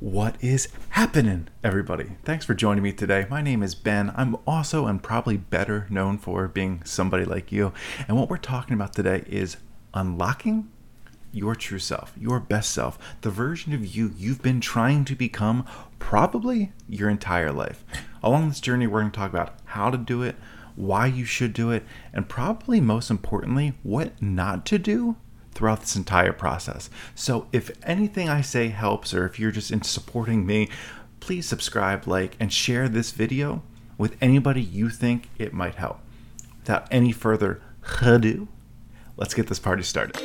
What is happening, everybody? Thanks for joining me today. My name is Ben. I'm also and probably better known for being somebody like you. And what we're talking about today is unlocking your true self, your best self, the version of you you've been trying to become probably your entire life. Along this journey, we're going to talk about how to do it, why you should do it, and probably most importantly, what not to do throughout this entire process. So, if anything I say helps, or if you're just into supporting me, please subscribe, like, and share this video with anybody you think it might help. Without any further ado, let's get this party started.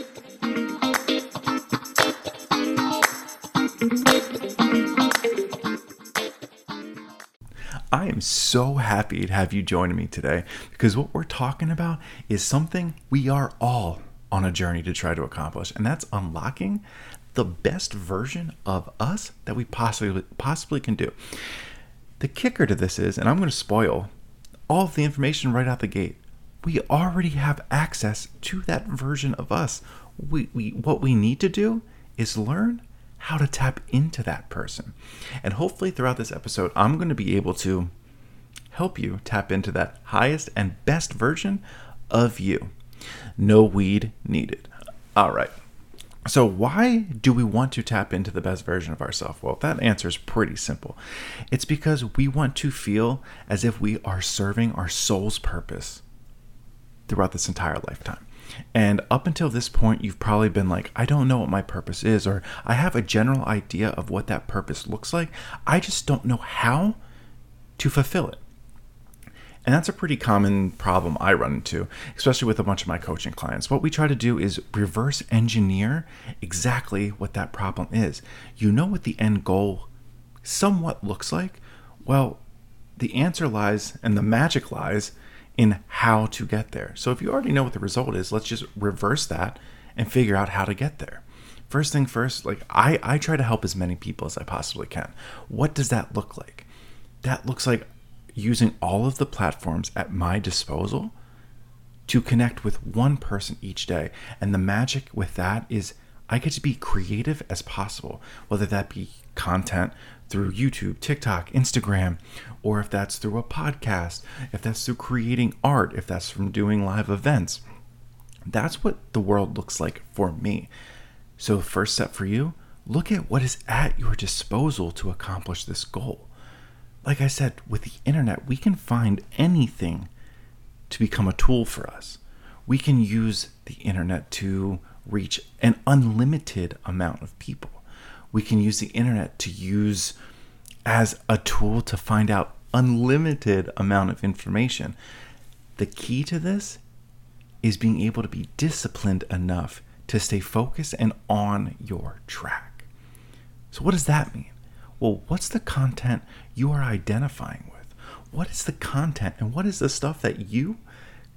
I am so happy to have you joining me today because what we're talking about is something we are all on a journey to try to accomplish, and that's unlocking the best version of us that we possibly possibly can do. The kicker to this is, and I'm going to spoil all of the information right out the gate. We already have access to that version of us. We, we what we need to do is learn how to tap into that person. And hopefully throughout this episode, I'm going to be able to help you tap into that highest and best version of you. No weed needed. All right. So, why do we want to tap into the best version of ourselves? Well, that answer is pretty simple. It's because we want to feel as if we are serving our soul's purpose throughout this entire lifetime. And up until this point, you've probably been like, I don't know what my purpose is, or I have a general idea of what that purpose looks like. I just don't know how to fulfill it. And that's a pretty common problem I run into, especially with a bunch of my coaching clients. What we try to do is reverse engineer exactly what that problem is. You know what the end goal somewhat looks like? Well, the answer lies and the magic lies in how to get there. So if you already know what the result is, let's just reverse that and figure out how to get there. First thing first, like I, I try to help as many people as I possibly can. What does that look like? That looks like using all of the platforms at my disposal to connect with one person each day. And the magic with that is I get to be creative as possible, whether that be content through YouTube, TikTok, Instagram, or if that's through a podcast, if that's through creating art, if that's from doing live events. That's what the world looks like for me. So, first step for you look at what is at your disposal to accomplish this goal like I said, with the internet, we can find anything to become a tool for us. We can use the internet to reach an unlimited amount of people. We can use the internet to use as a tool to find out unlimited amount of information. The key to this is being able to be disciplined enough to stay focused and on your track. So what does that mean? Well, what's the content you are identifying with? What is the content and what is the stuff that you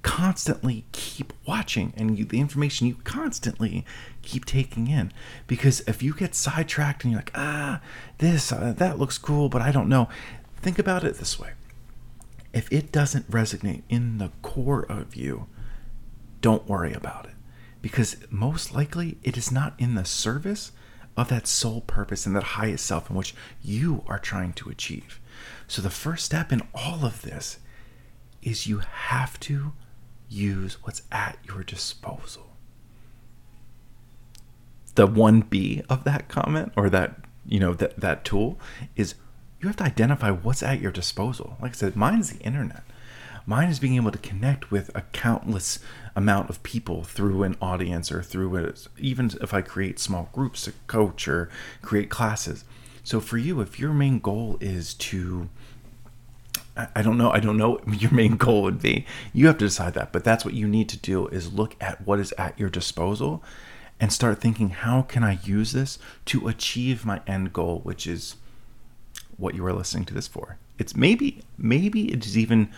constantly keep watching and you, the information you constantly keep taking in? Because if you get sidetracked and you're like, ah, this, uh, that looks cool, but I don't know, think about it this way. If it doesn't resonate in the core of you, don't worry about it. Because most likely it is not in the service of that soul purpose and that highest self in which you are trying to achieve. So, the first step in all of this is you have to use what's at your disposal. The 1B of that comment or that, you know, that, that tool is you have to identify what's at your disposal. Like I said, mine's the internet. Mine is being able to connect with a countless amount of people through an audience or through it, even if I create small groups to coach or create classes. So for you, if your main goal is to I don't know. I don't know what your main goal would be. You have to decide that. But that's what you need to do is look at what is at your disposal and start thinking, how can I use this to achieve my end goal, which is what you are listening to this for. It's maybe maybe it is even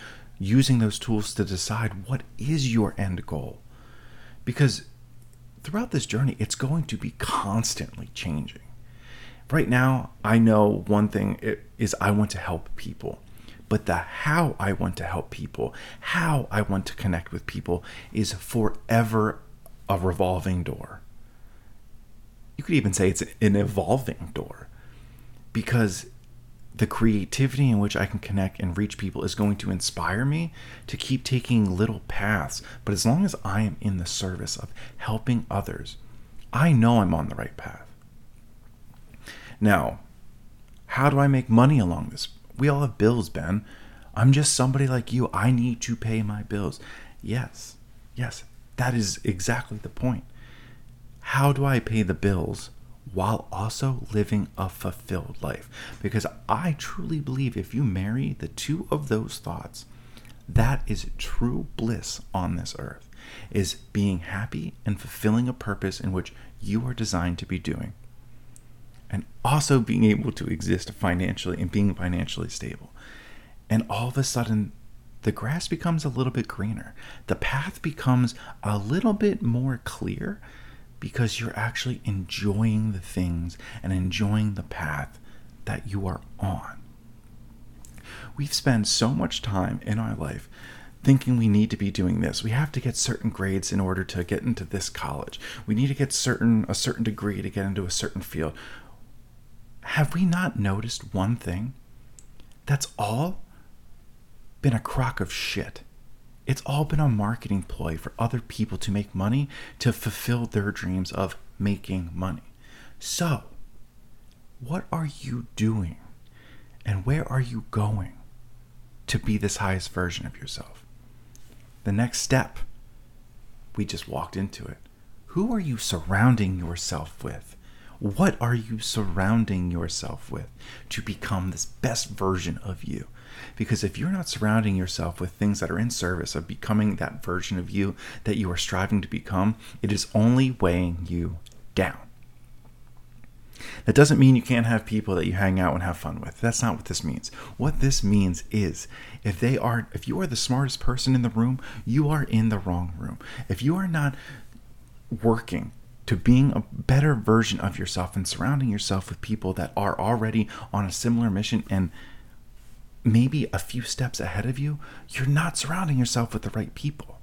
using those tools to decide what is your end goal. Because throughout this journey, it's going to be constantly changing. Right now, I know one thing is I want to help people. But the how I want to help people, how I want to connect with people is forever a revolving door. You could even say it's an evolving door because the creativity in which I can connect and reach people is going to inspire me to keep taking little paths. But as long as I am in the service of helping others, I know I'm on the right path. Now, how do I make money along this? We all have bills, Ben. I'm just somebody like you. I need to pay my bills. Yes, yes, that is exactly the point. How do I pay the bills while also living a fulfilled life? Because I truly believe if you marry the two of those thoughts, that is true bliss on this earth, is being happy and fulfilling a purpose in which you are designed to be doing. And also being able to exist financially and being financially stable. And all of a sudden, the grass becomes a little bit greener. The path becomes a little bit more clear because you're actually enjoying the things and enjoying the path that you are on. We've spent so much time in our life thinking we need to be doing this. We have to get certain grades in order to get into this college. We need to get certain a certain degree to get into a certain field. Have we not noticed one thing? That's all been a crock of shit. It's all been a marketing ploy for other people to make money to fulfill their dreams of making money. So, what are you doing? And where are you going to be this highest version of yourself? The next step, we just walked into it. Who are you surrounding yourself with? What are you surrounding yourself with to become this best version of you? Because if you're not surrounding yourself with things that are in service of becoming that version of you that you are striving to become, it is only weighing you down. That doesn't mean you can't have people that you hang out and have fun with. That's not what this means. What this means is if they are if you are the smartest person in the room, you are in the wrong room. If you are not working to being a better version of yourself and surrounding yourself with people that are already on a similar mission and maybe a few steps ahead of you, you're not surrounding yourself with the right people.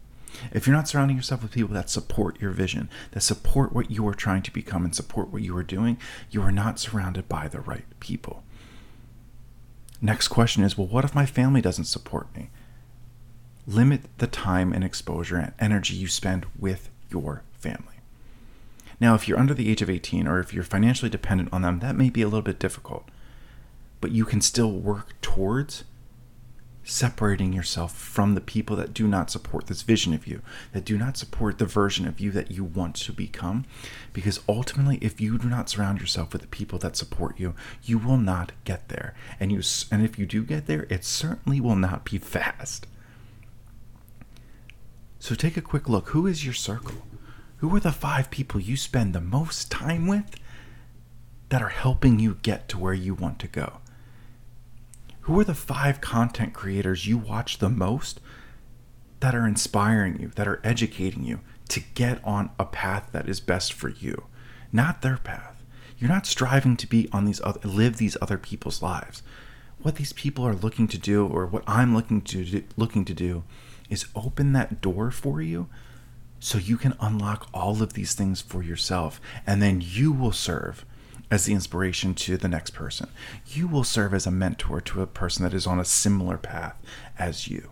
If you're not surrounding yourself with people that support your vision, that support what you are trying to become and support what you are doing, you are not surrounded by the right people. Next question is well, what if my family doesn't support me? Limit the time and exposure and energy you spend with your family. Now, if you're under the age of 18 or if you're financially dependent on them, that may be a little bit difficult but you can still work towards separating yourself from the people that do not support this vision of you, that do not support the version of you that you want to become. Because ultimately, if you do not surround yourself with the people that support you, you will not get there. And you and if you do get there, it certainly will not be fast. So take a quick look. Who is your circle? Who are the five people you spend the most time with that are helping you get to where you want to go? who are the five content creators you watch the most that are inspiring you, that are educating you to get on a path that is best for you, not their path. You're not striving to be on these other, live these other people's lives. What these people are looking to do, or what I'm looking to do, looking to do, is open that door for you, so you can unlock all of these things for yourself, and then you will serve as the inspiration to the next person. You will serve as a mentor to a person that is on a similar path as you.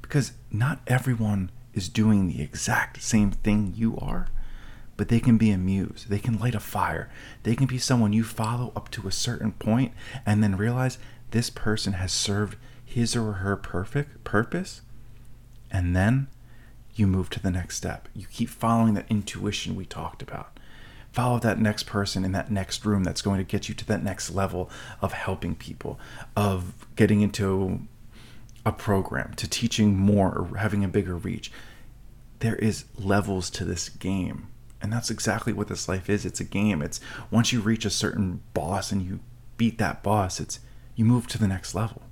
Because not everyone is doing the exact same thing you are, but they can be a muse. They can light a fire. They can be someone you follow up to a certain point and then realize this person has served his or her perfect purpose. And then you move to the next step. You keep following that intuition we talked about follow that next person in that next room that's going to get you to that next level of helping people, of getting into a program, to teaching more or having a bigger reach. There is levels to this game. And that's exactly what this life is. It's a game. It's once you reach a certain boss and you beat that boss, it's you move to the next level.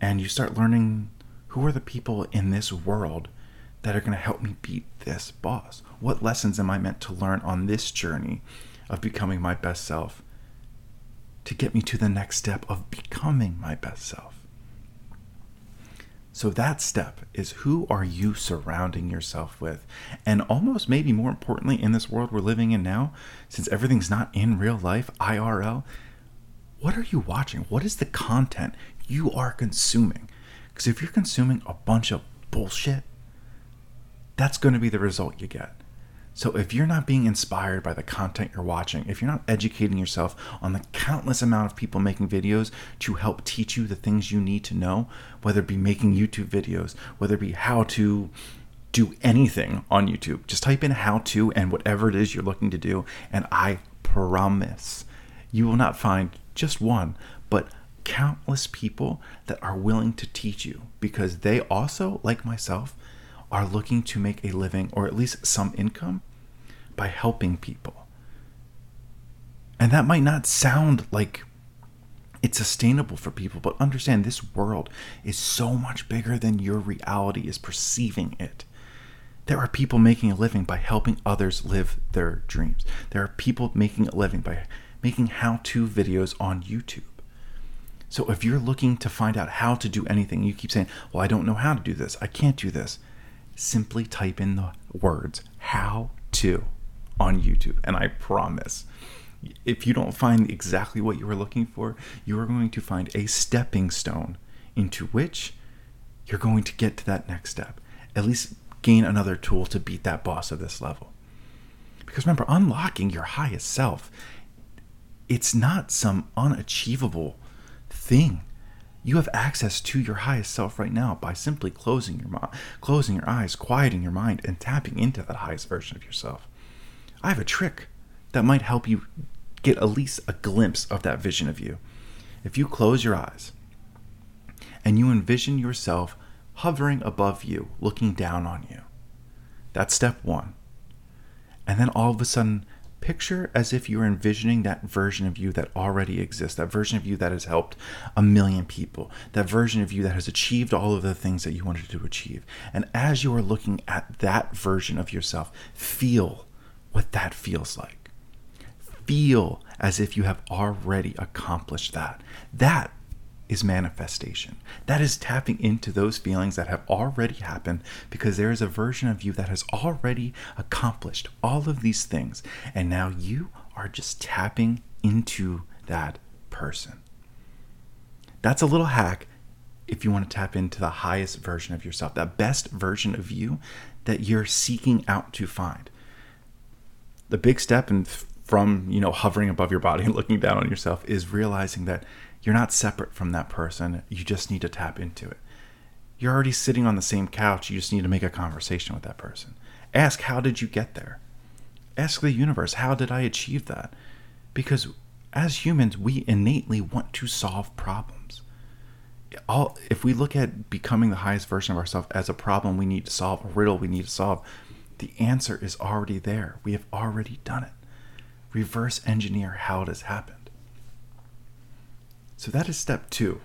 And you start learning who are the people in this world that are going to help me beat this boss? What lessons am I meant to learn on this journey of becoming my best self to get me to the next step of becoming my best self? So that step is who are you surrounding yourself with? And almost maybe more importantly, in this world we're living in now, since everything's not in real life, IRL, what are you watching? What is the content you are consuming? Because if you're consuming a bunch of bullshit, that's going to be the result you get. So if you're not being inspired by the content you're watching, if you're not educating yourself on the countless amount of people making videos to help teach you the things you need to know, whether it be making YouTube videos, whether it be how to do anything on YouTube, just type in how to and whatever it is you're looking to do, and I promise you will not find just one, but countless people that are willing to teach you because they also, like myself, are looking to make a living or at least some income by helping people. And that might not sound like it's sustainable for people, but understand this world is so much bigger than your reality is perceiving it. There are people making a living by helping others live their dreams. There are people making a living by making how to videos on YouTube. So if you're looking to find out how to do anything, you keep saying, Well, I don't know how to do this. I can't do this simply type in the words how to on YouTube. And I promise, if you don't find exactly what you were looking for, you are going to find a stepping stone into which you're going to get to that next step. At least gain another tool to beat that boss of this level. Because remember, unlocking your highest self, it's not some unachievable thing you have access to your highest self right now by simply closing your mind, closing your eyes, quieting your mind, and tapping into that highest version of yourself. I have a trick that might help you get at least a glimpse of that vision of you. If you close your eyes and you envision yourself hovering above you, looking down on you, that's step one. And then all of a sudden, picture as if you're envisioning that version of you that already exists, that version of you that has helped a million people, that version of you that has achieved all of the things that you wanted to achieve. And as you are looking at that version of yourself, feel what that feels like. Feel as if you have already accomplished that. That is manifestation. That is tapping into those feelings that have already happened because there is a version of you that has already accomplished all of these things. And now you are just tapping into that person. That's a little hack if you want to tap into the highest version of yourself, that best version of you that you're seeking out to find. The big step and from, you know, hovering above your body and looking down on yourself is realizing that you're not separate from that person. You just need to tap into it. You're already sitting on the same couch. You just need to make a conversation with that person. Ask, how did you get there? Ask the universe, how did I achieve that? Because as humans, we innately want to solve problems. All, if we look at becoming the highest version of ourselves as a problem we need to solve, a riddle we need to solve, the answer is already there. We have already done it. Reverse engineer how it has happened. So that is step two.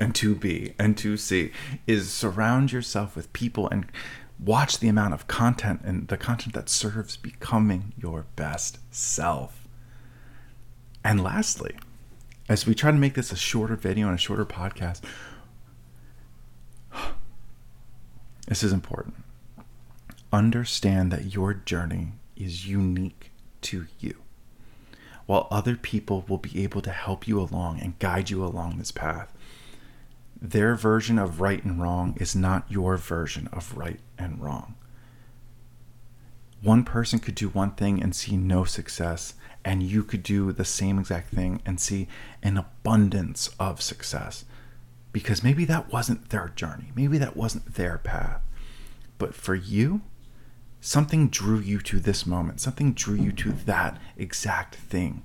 And 2B and 2C is surround yourself with people and watch the amount of content and the content that serves becoming your best self. And lastly, as we try to make this a shorter video and a shorter podcast, this is important. Understand that your journey is unique to you while other people will be able to help you along and guide you along this path. Their version of right and wrong is not your version of right and wrong. One person could do one thing and see no success, and you could do the same exact thing and see an abundance of success. Because maybe that wasn't their journey, maybe that wasn't their path. But for you, Something drew you to this moment, something drew you to that exact thing.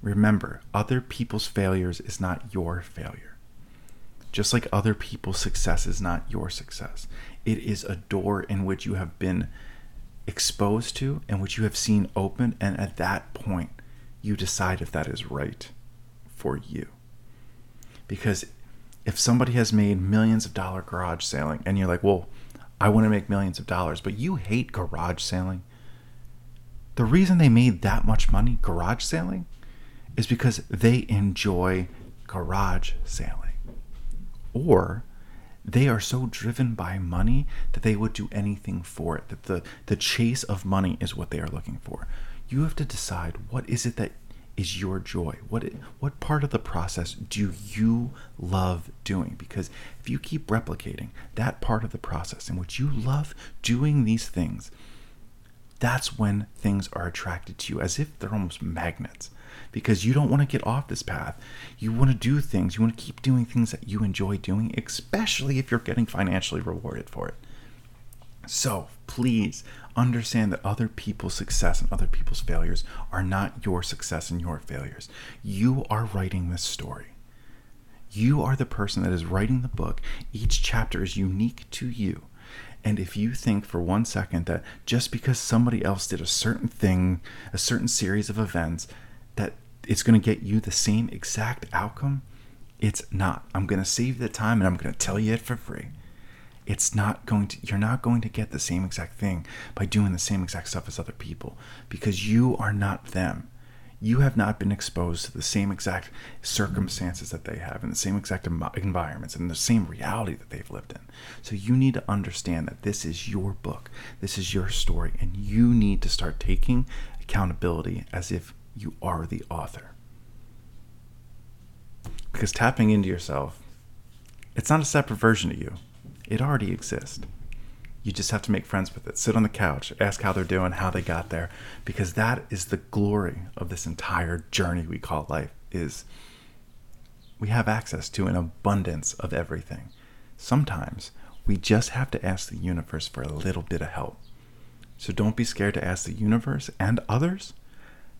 Remember, other people's failures is not your failure. Just like other people's success is not your success. It is a door in which you have been exposed to and which you have seen open, and at that point, you decide if that is right for you. Because if somebody has made millions of dollar garage sailing and you're like, well, I want to make millions of dollars, but you hate garage sailing. The reason they made that much money garage sailing is because they enjoy garage sailing. Or they are so driven by money that they would do anything for it. That the, the chase of money is what they are looking for. You have to decide what is it that is your joy? What what part of the process do you love doing? Because if you keep replicating that part of the process in which you love doing these things, that's when things are attracted to you as if they're almost magnets. Because you don't want to get off this path. You want to do things, you want to keep doing things that you enjoy doing, especially if you're getting financially rewarded for it. So please understand that other people's success and other people's failures are not your success and your failures. You are writing this story. You are the person that is writing the book. Each chapter is unique to you. And if you think for one second that just because somebody else did a certain thing, a certain series of events, that it's going to get you the same exact outcome, it's not. I'm going to save the time and I'm going to tell you it for free it's not going to you're not going to get the same exact thing by doing the same exact stuff as other people because you are not them. You have not been exposed to the same exact circumstances that they have and the same exact environments and the same reality that they've lived in. So you need to understand that this is your book. This is your story and you need to start taking accountability as if you are the author. Because tapping into yourself it's not a separate version of you it already exists. You just have to make friends with it. Sit on the couch, ask how they're doing, how they got there, because that is the glory of this entire journey we call life is we have access to an abundance of everything. Sometimes we just have to ask the universe for a little bit of help. So don't be scared to ask the universe and others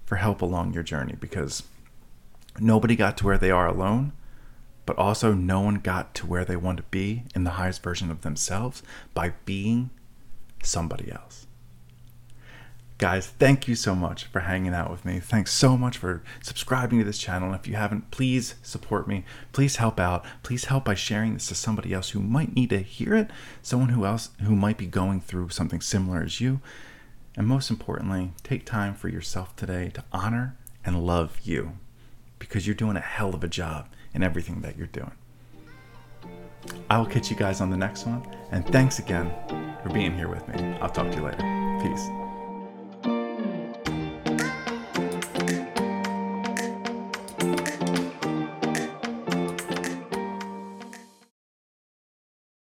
for help along your journey because nobody got to where they are alone but also no one got to where they want to be in the highest version of themselves by being somebody else. Guys, thank you so much for hanging out with me. Thanks so much for subscribing to this channel. And if you haven't, please support me. Please help out. Please help by sharing this to somebody else who might need to hear it, someone who else who might be going through something similar as you. And most importantly, take time for yourself today to honor and love you because you're doing a hell of a job in everything that you're doing. I will catch you guys on the next one, and thanks again for being here with me. I'll talk to you later. Peace.